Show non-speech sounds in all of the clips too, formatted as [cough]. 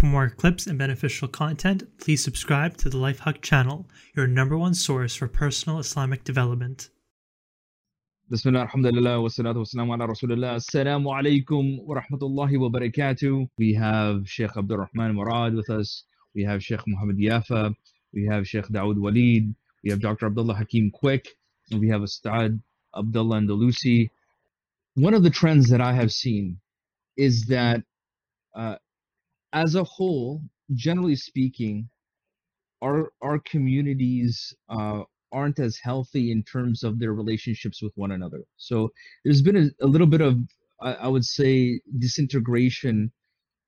For more clips and beneficial content, please subscribe to the Lifehawk channel, your number one source for personal Islamic development. Bismillah, alhamdulillah, wa salatu wa salamu ala rasulillah. Assalamu alaikum wa rahmatullahi wa barakatuh. We have Sheikh Abdul Rahman Murad with us. We have Sheikh Muhammad Yafa. We have Sheikh Dawood Walid. We have Dr. Abdullah Hakim Quick. And we have Ustad Abdullah Andalusi. One of the trends that I have seen is that uh, as a whole, generally speaking, our our communities uh, aren't as healthy in terms of their relationships with one another. So there's been a, a little bit of, I, I, would say, disintegration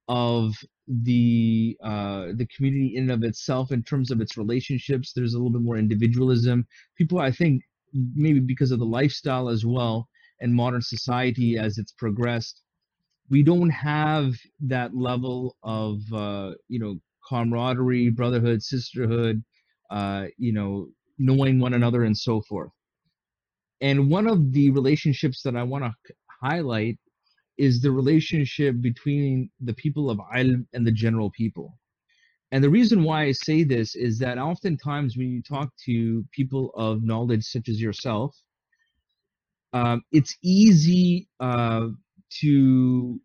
of the uh, the community in and of itself in terms of its relationships. There's a little bit more individualism. People, I think, maybe because of the lifestyle as well and modern society as it's progressed, we don't have that level of uh, you know camaraderie, brotherhood, sisterhood, uh, you know, knowing one another and so forth. And one of the relationships that I want to highlight is the relationship between the people of ilm and the general people. And the reason why I say this is that oftentimes when you talk to people of knowledge, such as yourself, um, it's easy uh, to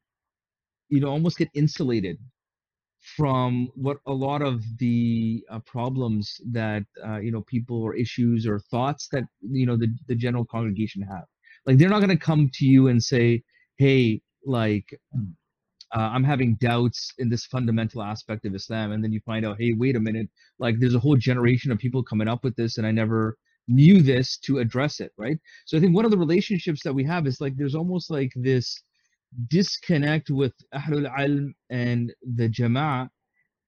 you know almost get insulated from what a lot of the uh, problems that uh, you know people or issues or thoughts that you know the, the general congregation have. Like they're not going to come to you and say hey like uh, i'm having doubts in this fundamental aspect of islam and then you find out hey wait a minute like there's a whole generation of people coming up with this and i never knew this to address it right? So i think one of the relationships that we have is like there's almost like this disconnect with Ahlul Ilm and the Jama'ah.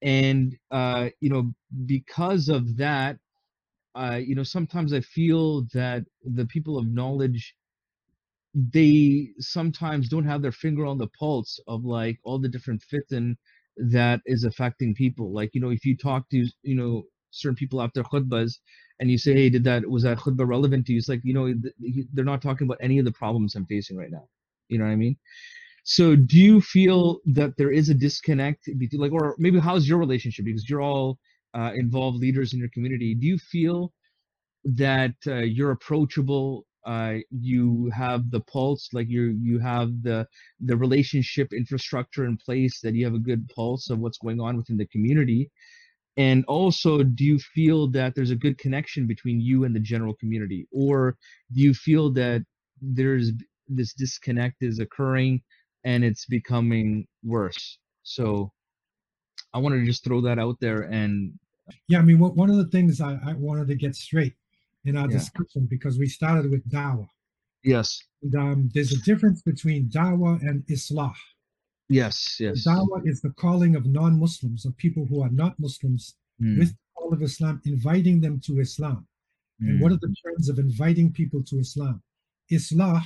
And, uh, you know, because of that, uh, you know, sometimes I feel that the people of knowledge, they sometimes don't have their finger on the pulse of like all the different fitan that is affecting people. Like, you know, if you talk to, you know, certain people after khutbahs and you say, hey, did that, was that khutbah relevant to you? It's like, you know, they're not talking about any of the problems I'm facing right now. You know what I mean? So do you feel that there is a disconnect between like, or maybe how's your relationship? Because you're all uh, involved leaders in your community. Do you feel that uh, you're approachable? Uh, you have the pulse, like you you have the the relationship infrastructure in place. That you have a good pulse of what's going on within the community. And also, do you feel that there's a good connection between you and the general community, or do you feel that there's this disconnect is occurring and it's becoming worse. So I wanted to just throw that out there and yeah, I mean, one of the things I, I wanted to get straight in our yeah. discussion because we started with dawah. Yes. And, um, there's a difference between dawah and islah. Yes, yes. Dawah is the calling of non-Muslims, of people who are not Muslims, mm. with all of Islam, inviting them to Islam. Mm. And what are the terms of inviting people to Islam? Islah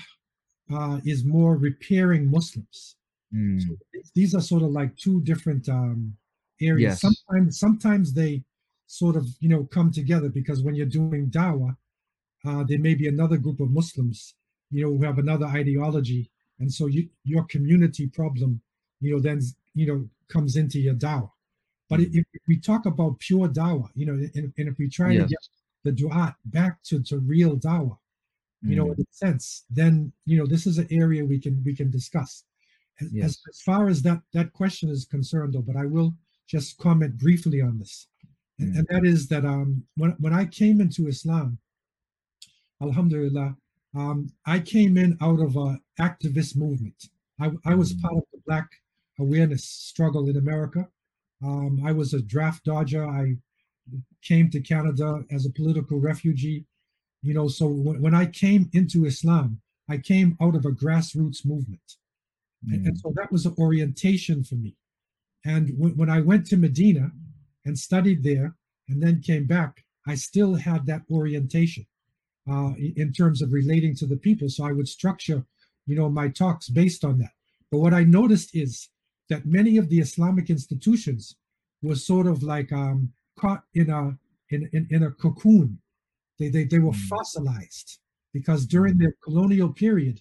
uh, is more repairing Muslims. Mm. So these are sort of like two different um, areas. Yes. Sometimes, sometimes they sort of you know come together because when you're doing dawah, uh, there may be another group of Muslims, you know, who have another ideology, and so you, your community problem, you know, then you know comes into your dawah. But mm. if, if we talk about pure dawah, you know, and, and if we try yes. to get the du'at back to, to real dawah, you know, mm. in a sense, then you know this is an area we can we can discuss. As, yes. as, far as that that question is concerned, though, but I will just comment briefly on this, and, mm. and that is that um when when I came into Islam, Alhamdulillah, um, I came in out of a activist movement. I, I was mm. part of the Black awareness struggle in America. Um, I was a draft dodger. I came to Canada as a political refugee. You know, so when, when I came into Islam, I came out of a grassroots movement. Mm. And, and, so that was an orientation for me. And when, when I went to Medina and studied there and then came back, I still had that orientation uh, in terms of relating to the people. So I would structure, you know, my talks based on that. But what I noticed is that many of the Islamic institutions were sort of like um, caught in a in, in, in a cocoon they, they, they were mm. fossilized because during the colonial period,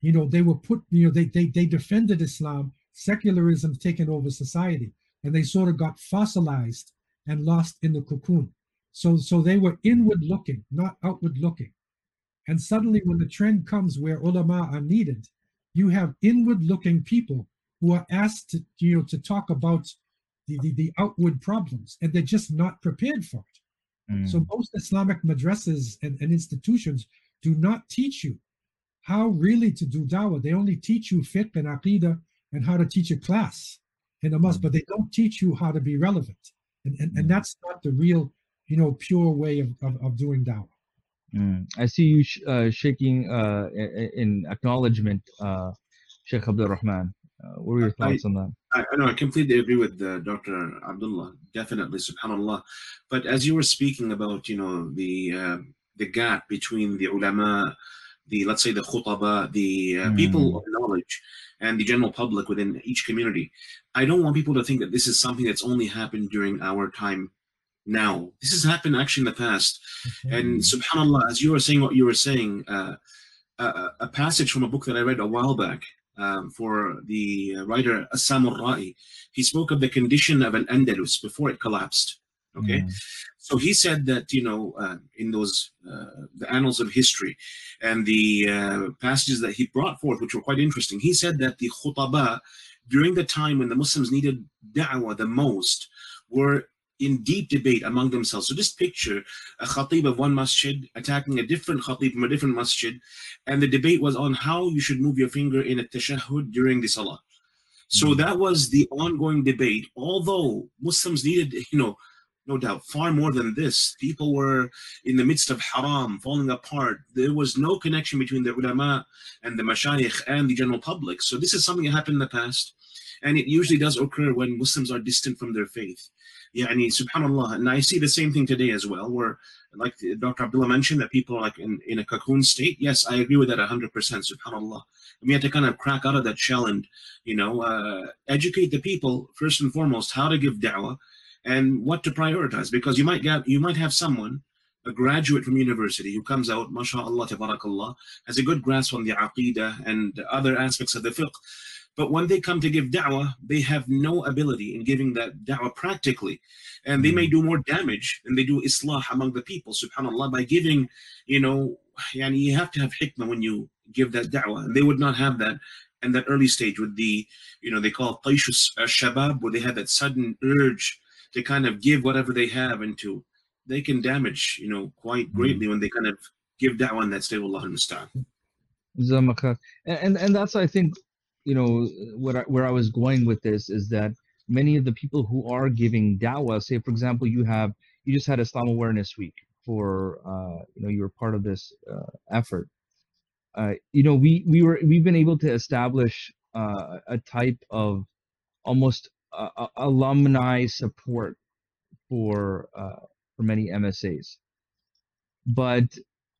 you know, they were put, you know, they, they, they defended Islam, secularism taking over society. and they sort of got fossilized and lost in the cocoon. So, so they were inward looking, not outward looking. And suddenly, when the trend comes where ulama are needed, you have inward looking people who are asked to, you know, to talk about the, the, the outward problems, and they're just not prepared for it. Mm. So most Islamic madrasas and, and institutions do not teach you how really to do dawah. They only teach you fiqh and aqidah and how to teach a class in a mosque, mm. but they don't teach you how to be relevant. And, and, and mm. that's not the real, you know, pure way of, of, of doing dawah. Mm. I see you sh- uh, shaking uh, in acknowledgement, uh, Sheikh Abdul Rahman. Uh, what are your thoughts I, on that? I, I know I completely agree with uh, Dr. Abdullah. Definitely, Subhanallah. But as you were speaking about, you know, the uh, the gap between the ulama, the let's say the khutaba, the uh, mm. people of knowledge, and the general public within each community, I don't want people to think that this is something that's only happened during our time now. This has happened actually in the past. Mm-hmm. And subhanAllah, as you were saying what you were saying, uh, a, a, passage from a book that I read a while back um, for the writer Assam al-Ra'i, he spoke of the condition of Al-Andalus before it collapsed. Okay. Mm. So he said that, you know, uh, in those, uh, the annals of history and the uh, passages that he brought forth, which were quite interesting, he said that the khutaba, during the time when the Muslims needed da'wah the most, were in deep debate among themselves. So just picture a khatib of one masjid attacking a different khatib from a different masjid, and the debate was on how you should move your finger in a tashahhud during the salah. So hmm. that was the ongoing debate. Although Muslims needed, you know, no doubt, far more than this. People were in the midst of haram, falling apart. There was no connection between the ulama and the mashayikh and the general public. So this is something that happened in the past. And it usually does occur when Muslims are distant from their faith. Yani, subhanAllah. And I see the same thing today as well, where, like Dr. Abdullah mentioned, that people are like in, in a cocoon state. Yes, I agree with that 100%, subhanAllah. And we have to kind of crack out of that shell and, you know, uh, educate the people, first and foremost, how to give da'wah and what to prioritize. Because you might get, you might have someone, a graduate from university who comes out, mashallah, tabarakallah, has a good grasp on the aqidah and other aspects of the fiqh but when they come to give da'wah, they have no ability in giving that da'wah practically. And they may hmm. do more damage than they do islah among the people, subhanAllah, by giving, you know, yani you have to have hikmah when you give that da'wah. And they would not have that in that early stage with the, you know, they call it taishus shabab, where they have that sudden urge to kind of give whatever they have into, they can damage, you know, quite hmm. greatly when they kind of give da'wah in that state, Allah understand. And, and that's, I think, you know what I, where I was going with this is that many of the people who are giving dawah, say for example, you have you just had Islam Awareness Week for uh, you know you were part of this uh, effort. Uh, you know we we were we've been able to establish uh, a type of almost uh, alumni support for uh, for many MSAs, but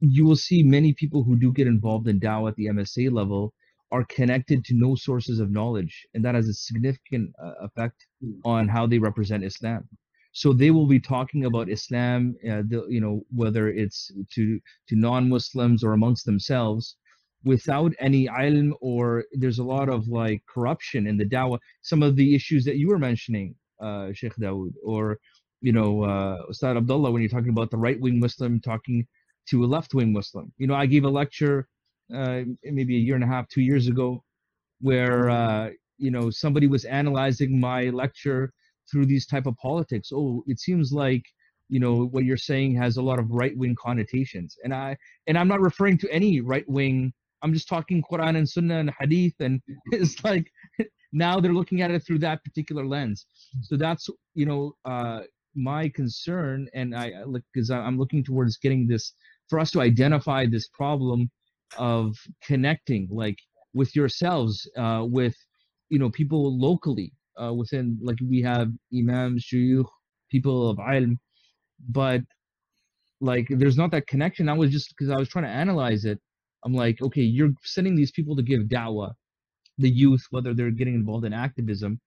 you will see many people who do get involved in dawah at the MSA level are connected to no sources of knowledge, and that has a significant uh, effect hmm. on how they represent Islam. So they will be talking about Islam, uh, the, you know, whether it's to to non-Muslims or amongst themselves, without any ilm or there's a lot of like corruption in the dawah. Some of the issues that you were mentioning, uh, Sheikh Dawood, or you know, uh, Ustad Abdullah, when you're talking about the right-wing Muslim talking to a left-wing Muslim. You know, I gave a lecture uh, maybe a year and a half, two years ago, where uh, you know somebody was analyzing my lecture through these type of politics. Oh, it seems like you know what you're saying has a lot of right wing connotations, and I and I'm not referring to any right wing. I'm just talking Quran and Sunnah and Hadith, and [laughs] it's like now they're looking at it through that particular lens. So that's you know uh, my concern, and I look because I'm looking towards getting this for us to identify this problem of connecting like with yourselves uh, with you know people locally uh, within like we have imams shuyukh people of ilm. But like there's not that connection. I was just because i was trying to analyze it. I'm like okay you're sending these people to give da'wah the youth whether they're getting involved in activism.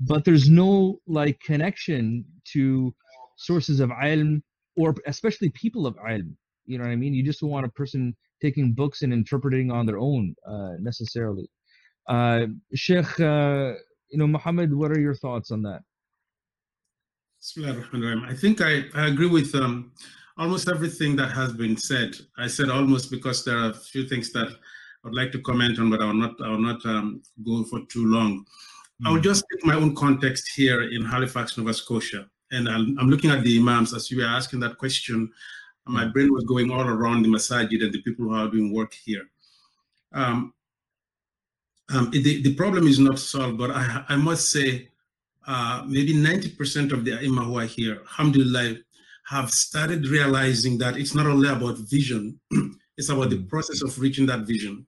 But there's no like connection to sources of ilm or especially people of ilm. You know what i mean? You just want a person taking books and interpreting on their own uh, necessarily. Uh, Sheikh, uh, you know, Muhammad, what are your thoughts on that? I think I, I agree with um, almost everything that has been said. I said almost because there are a few things that I'd like to comment on, but I will not, I will not um, go for too long. Mm. I will just take my own context here in Halifax, Nova Scotia. And I'm, I'm, looking at the imams as you were asking that question. My brain was going all around the masajid and the people who are doing work here. Um, um, the, the problem is not solved, but I, I must say uh, maybe 90% of the ai who are here, alhamdulillah, have started realizing that it's not only about vision, [clears throat] it's about the process of reaching that vision.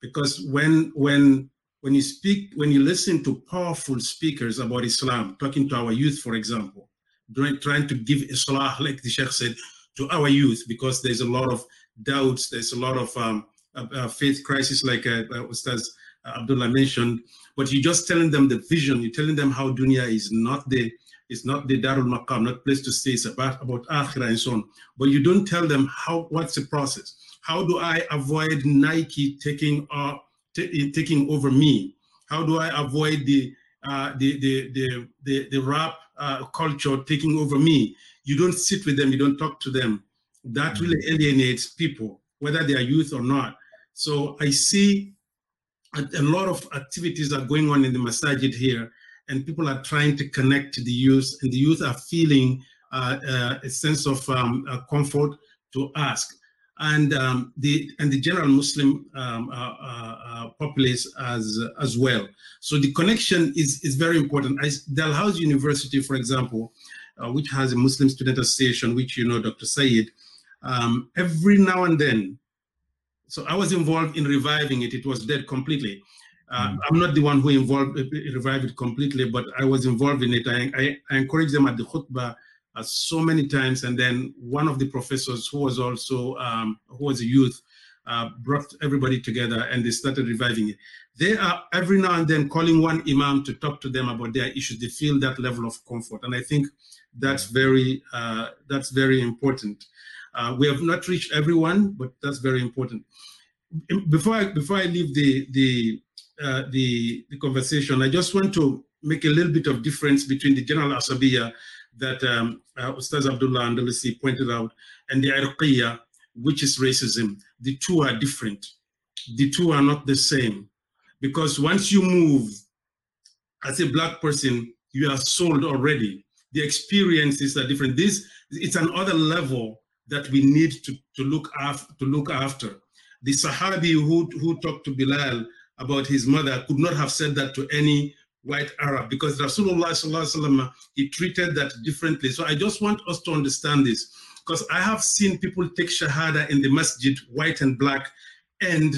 Because when when when you speak, when you listen to powerful speakers about Islam, talking to our youth, for example, trying, trying to give Islam, like the Sheikh said, to our youth, because there's a lot of doubts, there's a lot of um, uh, uh, faith crisis, like uh, uh Ustaz Abdullah mentioned, but you're just telling them the vision, you're telling them how dunya is not the it's not the Darul Maqam, not place to stay, it's about, about Akhirah and so on. But you don't tell them how what's the process. How do I avoid Nike taking uh, taking over me? How do I avoid the uh, the, the, the, the, the rap uh, culture taking over me? You don't sit with them, you don't talk to them. That mm-hmm. really alienates people, whether they are youth or not. So I see a, a, lot of activities are going on in the masajid here, and people are trying to connect to the youth, and the youth are feeling uh, uh, a sense of um, uh, comfort to ask. And um, the and the general Muslim um, uh, uh, uh, populace as as well. So the connection is is very important. I, Dalhousie University, for example, which has a Muslim student association, which you know, Dr. Said, um, every now and then so I was involved in reviving it. It was dead completely. Uh, mm. I'm not the one who involved uh, revived it completely, but I was involved in it. I, I, I encouraged them at the khutbah uh, so many times, and then one of the professors who was also um, who was a youth uh, brought everybody together, and they started reviving it. They are every now and then calling one imam to talk to them about their issues. They feel that level of comfort, and I think that's very uh, that's very important. Uh, we have not reached everyone, but that's very important. Before I, before I leave the, the, uh, the, the, conversation, I just want to make a little bit of difference between the general asabiya that um, uh, Ustaz Abdullah Andalusi pointed out and the irqiyya, which is racism. The two are different. The two are not the same. Because once you move as a black person, you are sold already. The experiences are different. This it's another level that we need to, to look after to look after. The Sahabi who, who talked to Bilal about his mother could not have said that to any white Arab because Rasulullah he treated that differently. So I just want us to understand this because I have seen people take Shahada in the masjid, white and black, and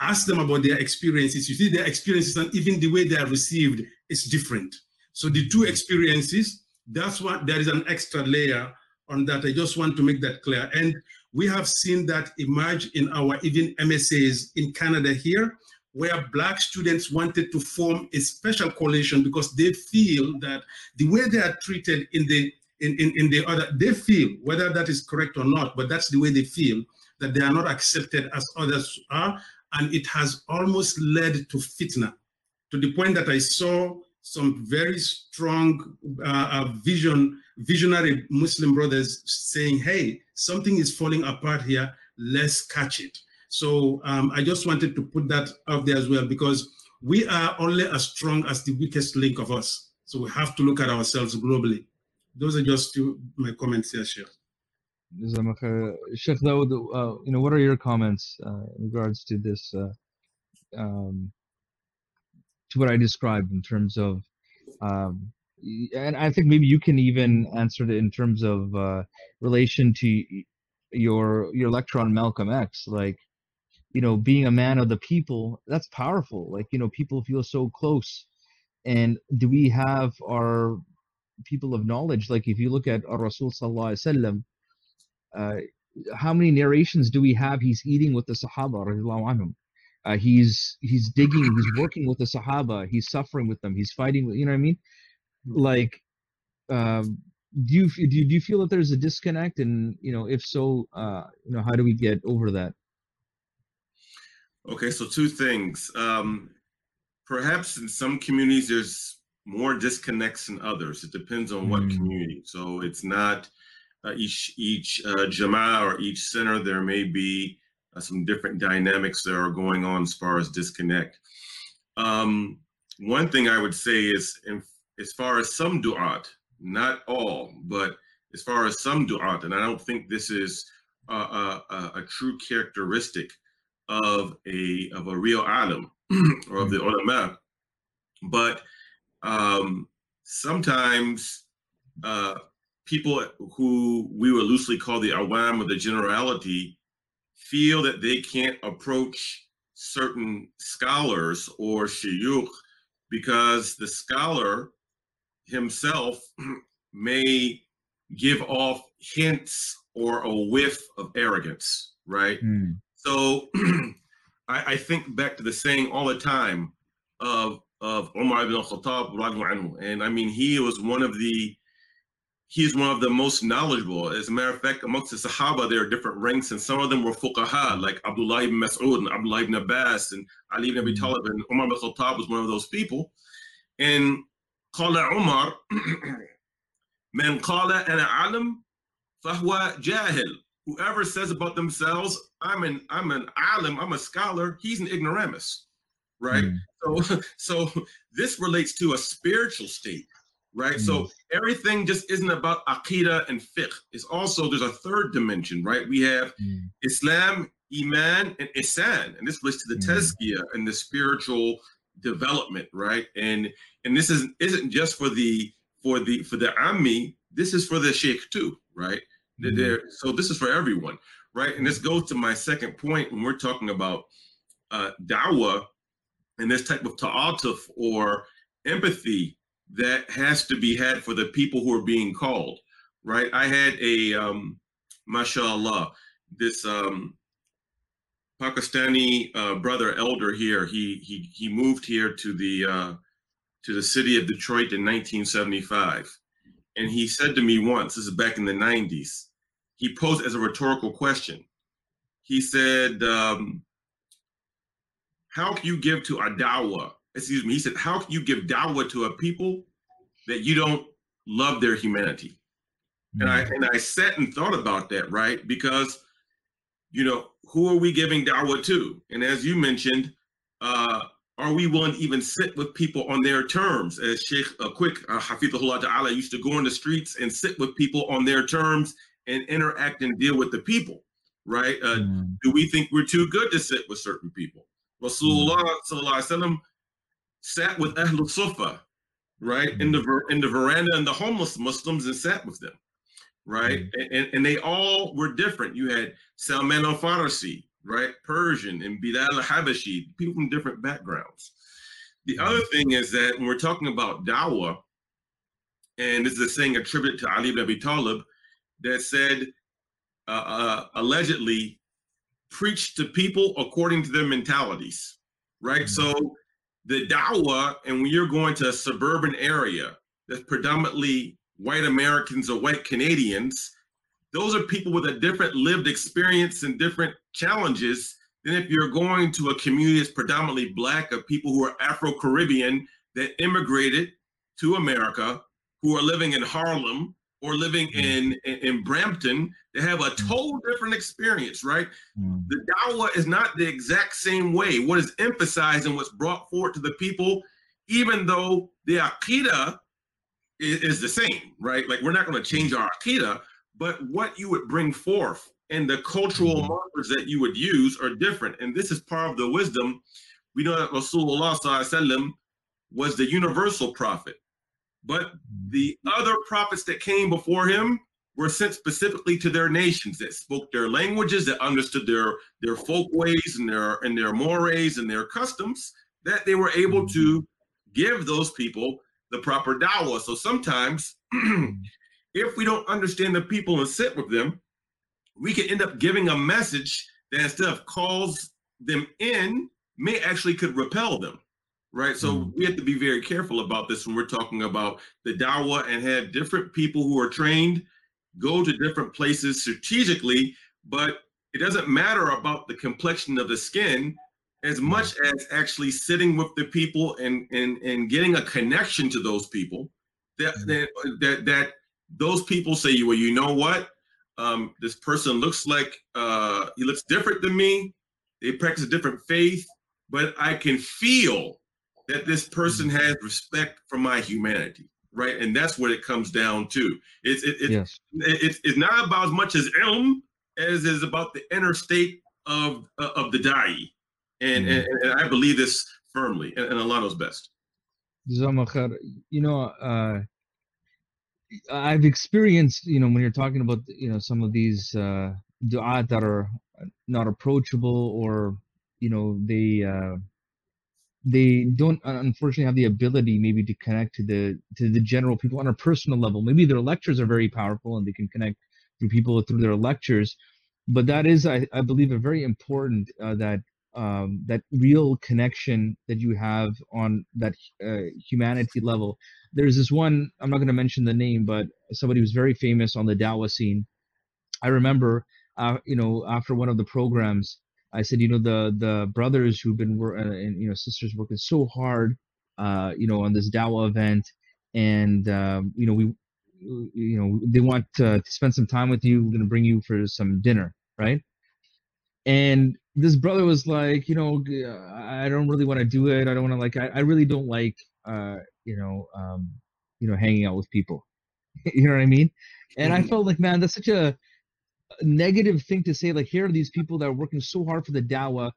ask them about their experiences. You see their experiences and even the way they are received is different. So the two experiences, that's what there is an extra layer on that. I just want to make that clear. And we have seen that emerge in our even MSAs in Canada here, where Black students wanted to form a special coalition because they feel that the way they are treated in the in, in, in the other, they feel, whether that is correct or not, but that's the way they feel, that they are not accepted as others are. And it has almost led to fitna, to the point that I saw some very strong uh, uh, vision, visionary Muslim brothers saying, hey, something is falling apart here, let's catch it. So um, I just wanted to put that out there as well, because we are only as strong as the weakest link of us. So we have to look at ourselves globally. Those are just two, my comments here, Sheikh. Sheikh Dawood, uh, you know, what are your comments uh, in regards to this uh, um, to what I described in terms of, um, and I think maybe you can even answer it in terms of uh, relation to your your lecture on Malcolm X, like you know, being a man of the people. That's powerful. Like you know, people feel so close. And do we have our people of knowledge? Like if you look at Rasul Sallallahu Alaihi Wasallam, uh, how many narrations do we have? He's eating with the Sahaba. Uh, he's he's digging. He's working with the Sahaba. He's suffering with them. He's fighting with. You know what I mean? Like, um, do you do you, do you feel that there's a disconnect? And you know, if so, uh, you know, how do we get over that? Okay, so two things. Um, perhaps in some communities there's more disconnects than others. It depends on what Mm. community. So it's not uh, each each uh, jama or each center. There may be uh, some different dynamics that are going on as far as disconnect. Um, one thing I would say is, in, as far as some du'at, not all, but as far as some du'at, and I don't think this is a, a, a, true characteristic of a of a real alim [clears throat] or of the ulama, but um, sometimes uh, people who we would loosely call the awam or the generality feel that they can't approach certain scholars or shuyukh because the scholar himself [clears throat] may give off hints or a whiff of arrogance, right? Mm. So [clears throat] I, I think back to the saying all the time of of Umar ibn al-Khattab, and I mean he was one of the he's one of the most knowledgeable. As a matter of fact, amongst the Sahaba, there are different ranks, and some of them were fuqaha, like Abdullah ibn Mas'ud and Abdullah ibn Abbas and Ali ibn Abi mm-hmm. Talib, and Umar ibn Khattab was one of those people. And Qala Umar, [clears throat] Man Qala ana alim, fahwa jahil. Whoever says about themselves, I'm an I'm an alim, I'm a scholar, he's an ignoramus. Right? Mm. So [laughs] so this relates to a spiritual state right? So everything just isn't about aqidah and fiqh. It's also there's a third dimension, right? We have Mm. Islam, Iman, and ihsan, and this relates to the Mm. tazkiyah and the spiritual development, right? And and this isn't isn't just for the for the for the ammi. This is for the sheikh too, right? They're- so this is for everyone, right? And this goes to my second point when we're talking about uh, dawah and this type of ta'atuf or empathy that has to be had for the people who are being called, right? I had a, um, mashallah, this um, Pakistani uh, brother elder here. He he he moved here to the uh, to the city of Detroit in 1975, and he said to me once, this is back in the 90s. He posed as a rhetorical question. He said, um, "How can you give to a dawah?" Excuse me. He said, "How can you give dawah to a people that you don't love their humanity?" And I and I sat and thought about that, right? Because you know, who are we giving dawah to? And as you mentioned, uh, are we willing to even sit with people on their terms? As Sheikh uh, Quick uh, Hafidhullah Ta'ala used to go in the streets and sit with people on their terms and interact and deal with the people, right? Uh, Mm. do we think we're too good to sit with certain people? Rasulullah sallallahu alaihi wasallam sat with Ahlul Sufa, right, in the ver- in the veranda and the homeless Muslims and sat with them, right, and, and and they all were different. You had Salman al Farsi, right, Persian, and Bilal al Habashi, people from different backgrounds. The other thing is that when we're talking about dawah, and this is a saying attributed to Ali ibn Abi Talib that said, uh, uh, allegedly, preach to people according to their mentalities, right? Mhm. So the dawah, and when you're going to a suburban area that's predominantly white Americans or white Canadians, those are people with a different lived experience and different challenges than if you're going to a community that's predominantly black of people who are Afro-Caribbean that immigrated to America, who are living in Harlem or living in, in, in Brampton, they have a total different experience, right? Mm. the dawah is not the exact same way. What is emphasized and what's brought forward to the people, even though the aqidah is, is the same, right? Like we're not going to change our aqidah, but what you would bring forth and the cultural Mhm. markers that you would use are different. And this is part of the wisdom. We know that Rasulullah was the universal prophet, but the other prophets that came before him were sent specifically to their nations that spoke their languages, that understood their their folk ways and their and their mores and their customs, that they were able to give those people the proper dawah. So sometimes, [clears throat] if we don't understand the people and sit with them, we can end up giving a message that instead of calls them in, may actually could repel them. Right. So Mm. we have to be very careful about this when we're talking about the dawah and have different people who are trained go to different places strategically, but it doesn't matter about the complexion of the skin. as much as actually sitting with the people and and and getting a connection to those people that mm-hmm. that that, that those people say you well you know what um, this person looks like uh, he looks different than me they practice a different faith but i can feel that this person mm-hmm. has respect for my humanity right and that's what it comes down to it's it, it, yes. it, it it's not about as much as ilm as is about the inner state of uh, of the da'i and, mm-hmm. and, and I believe this firmly, and, and Allah knows best. You know, uh, I've experienced, you know, when you're talking about, you know, some of these uh, du'at that are not approachable or, you know, they uh, they don't unfortunately have the ability maybe to connect to the to the general people on a personal level. Maybe their lectures are very powerful and they can connect through people through their lectures, but that is, I, I believe, a very important uh, that um, that real connection that you have on that uh, humanity level. There's this one, I'm not going to mention the name, but somebody who's very famous on the Dawa scene. I remember, uh, you know, after one of the programs, I said, you know, the the brothers who've been uh, and you know sisters working so hard, uh, you know, on this Dawa event, and um, you know we, you know, they want to, to spend some time with you. We're going to bring you for some dinner, right? And this brother was like, you know, I don't really want to do it. I don't want to like. I, I really don't like, uh, you know, um, you know, hanging out with people. [laughs] you know what I mean? And mm-hmm. I felt like, man, that's such a negative thing to say. Like, here are these people that are working so hard for the dawa.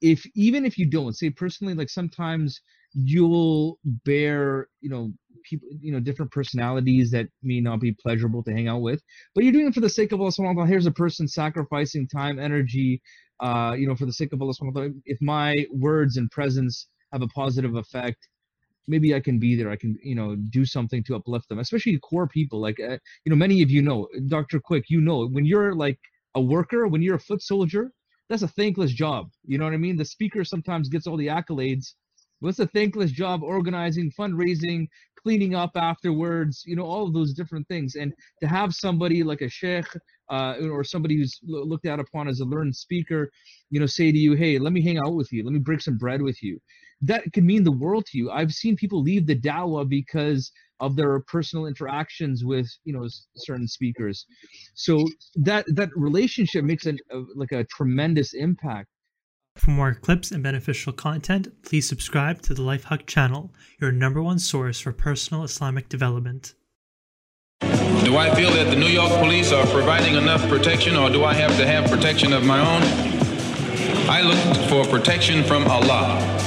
If even if you don't say personally, like sometimes you'll bear, you know, people, you know, different personalities that may not be pleasurable to hang out with, but you're doing it for the sake of Allah. subhanahu wa ta'ala Here's a person sacrificing time, energy, uh, you know, for the sake of Allah subhanahu wa ta'ala if my words and presence have a positive effect, maybe I can be there. I can, you know, do something to uplift them, especially core people. Like, uh, you know, many of you know, Dr. Quick, you know, when you're like a worker, when you're a foot soldier, that's a thankless job. You know what I mean? The speaker sometimes gets all the accolades. What's a thankless job organizing, fundraising, cleaning up afterwards, you know, all of those different things. And to have somebody like a sheikh uh, or somebody who's looked out upon as a learned speaker, you know, say to you, hey, let me hang out with you, let me break some bread with you. That could mean the world to you. I've seen people leave the dawah because of their personal interactions with, you know, certain speakers. So that that relationship makes an, a, like a tremendous impact. For more clips and beneficial content, please subscribe to the Lifehawk channel, your number one source for personal Islamic development. Do I feel that the New York police are providing enough protection or do I have to have protection of my own? I look for protection from Allah.